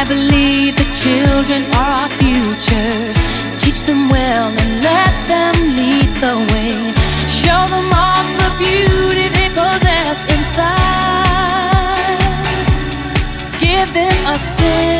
I believe the children are our future. Teach them well and let them lead the way. Show them all the beauty they possess inside. Give them a sense.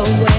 away.